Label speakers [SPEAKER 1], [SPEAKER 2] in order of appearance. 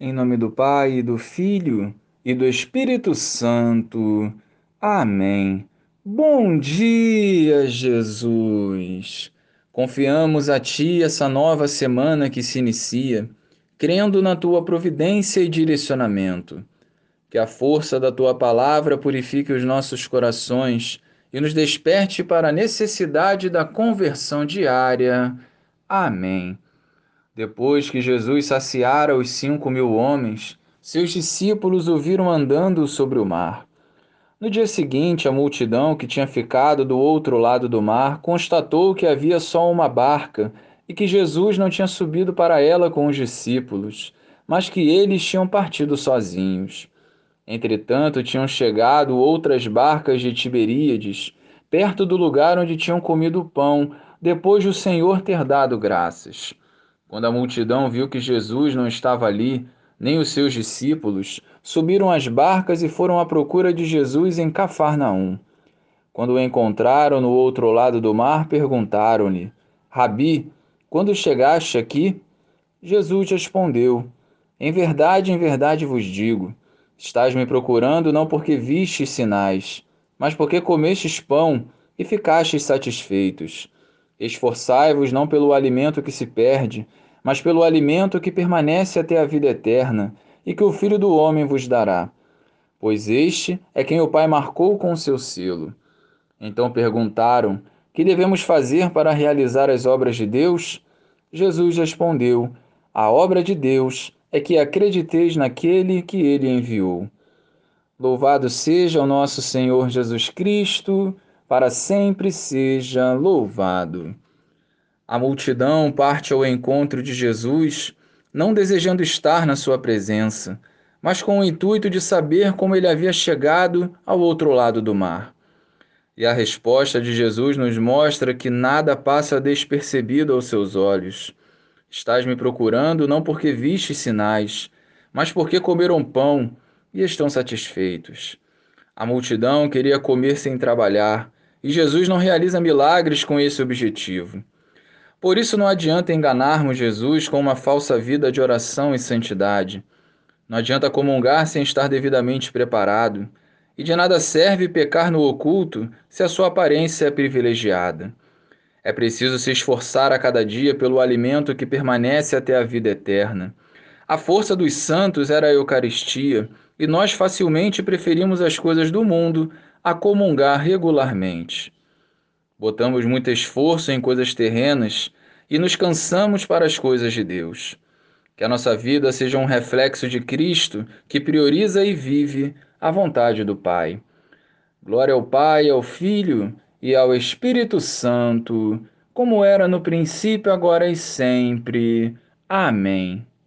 [SPEAKER 1] Em nome do Pai, do Filho e do Espírito Santo. Amém. Bom dia, Jesus! Confiamos a Ti essa nova semana que se inicia, crendo na Tua providência e direcionamento. Que a força da Tua palavra purifique os nossos corações e nos desperte para a necessidade da conversão diária. Amém. Depois que Jesus saciara os cinco mil homens, seus discípulos o viram andando sobre o mar. No dia seguinte, a multidão que tinha ficado do outro lado do mar constatou que havia só uma barca e que Jesus não tinha subido para ela com os discípulos, mas que eles tinham partido sozinhos. Entretanto, tinham chegado outras barcas de Tiberíades, perto do lugar onde tinham comido o pão, depois de o Senhor ter dado graças. Quando a multidão viu que Jesus não estava ali, nem os seus discípulos, subiram às barcas e foram à procura de Jesus em Cafarnaum. Quando o encontraram no outro lado do mar, perguntaram-lhe: Rabi, quando chegaste aqui? Jesus respondeu: Em verdade, em verdade vos digo: estás me procurando não porque vistes sinais, mas porque comestes pão e ficastes satisfeitos. Esforçai-vos não pelo alimento que se perde, mas pelo alimento que permanece até a vida eterna, e que o Filho do Homem vos dará. Pois este é quem o Pai marcou com seu selo. Então perguntaram: Que devemos fazer para realizar as obras de Deus? Jesus respondeu: A obra de Deus é que acrediteis naquele que ele enviou. Louvado seja o nosso Senhor Jesus Cristo para sempre seja louvado. A multidão parte ao encontro de Jesus, não desejando estar na sua presença, mas com o intuito de saber como ele havia chegado ao outro lado do mar. E a resposta de Jesus nos mostra que nada passa despercebido aos seus olhos. Estás me procurando não porque viste sinais, mas porque comeram pão e estão satisfeitos. A multidão queria comer sem trabalhar, e Jesus não realiza milagres com esse objetivo. Por isso não adianta enganarmos Jesus com uma falsa vida de oração e santidade. Não adianta comungar sem estar devidamente preparado. E de nada serve pecar no oculto se a sua aparência é privilegiada. É preciso se esforçar a cada dia pelo alimento que permanece até a vida eterna. A força dos santos era a Eucaristia, e nós facilmente preferimos as coisas do mundo a comungar regularmente. Botamos muito esforço em coisas terrenas e nos cansamos para as coisas de Deus. Que a nossa vida seja um reflexo de Cristo que prioriza e vive a vontade do Pai. Glória ao Pai, ao Filho e ao Espírito Santo, como era no princípio, agora e sempre. Amém.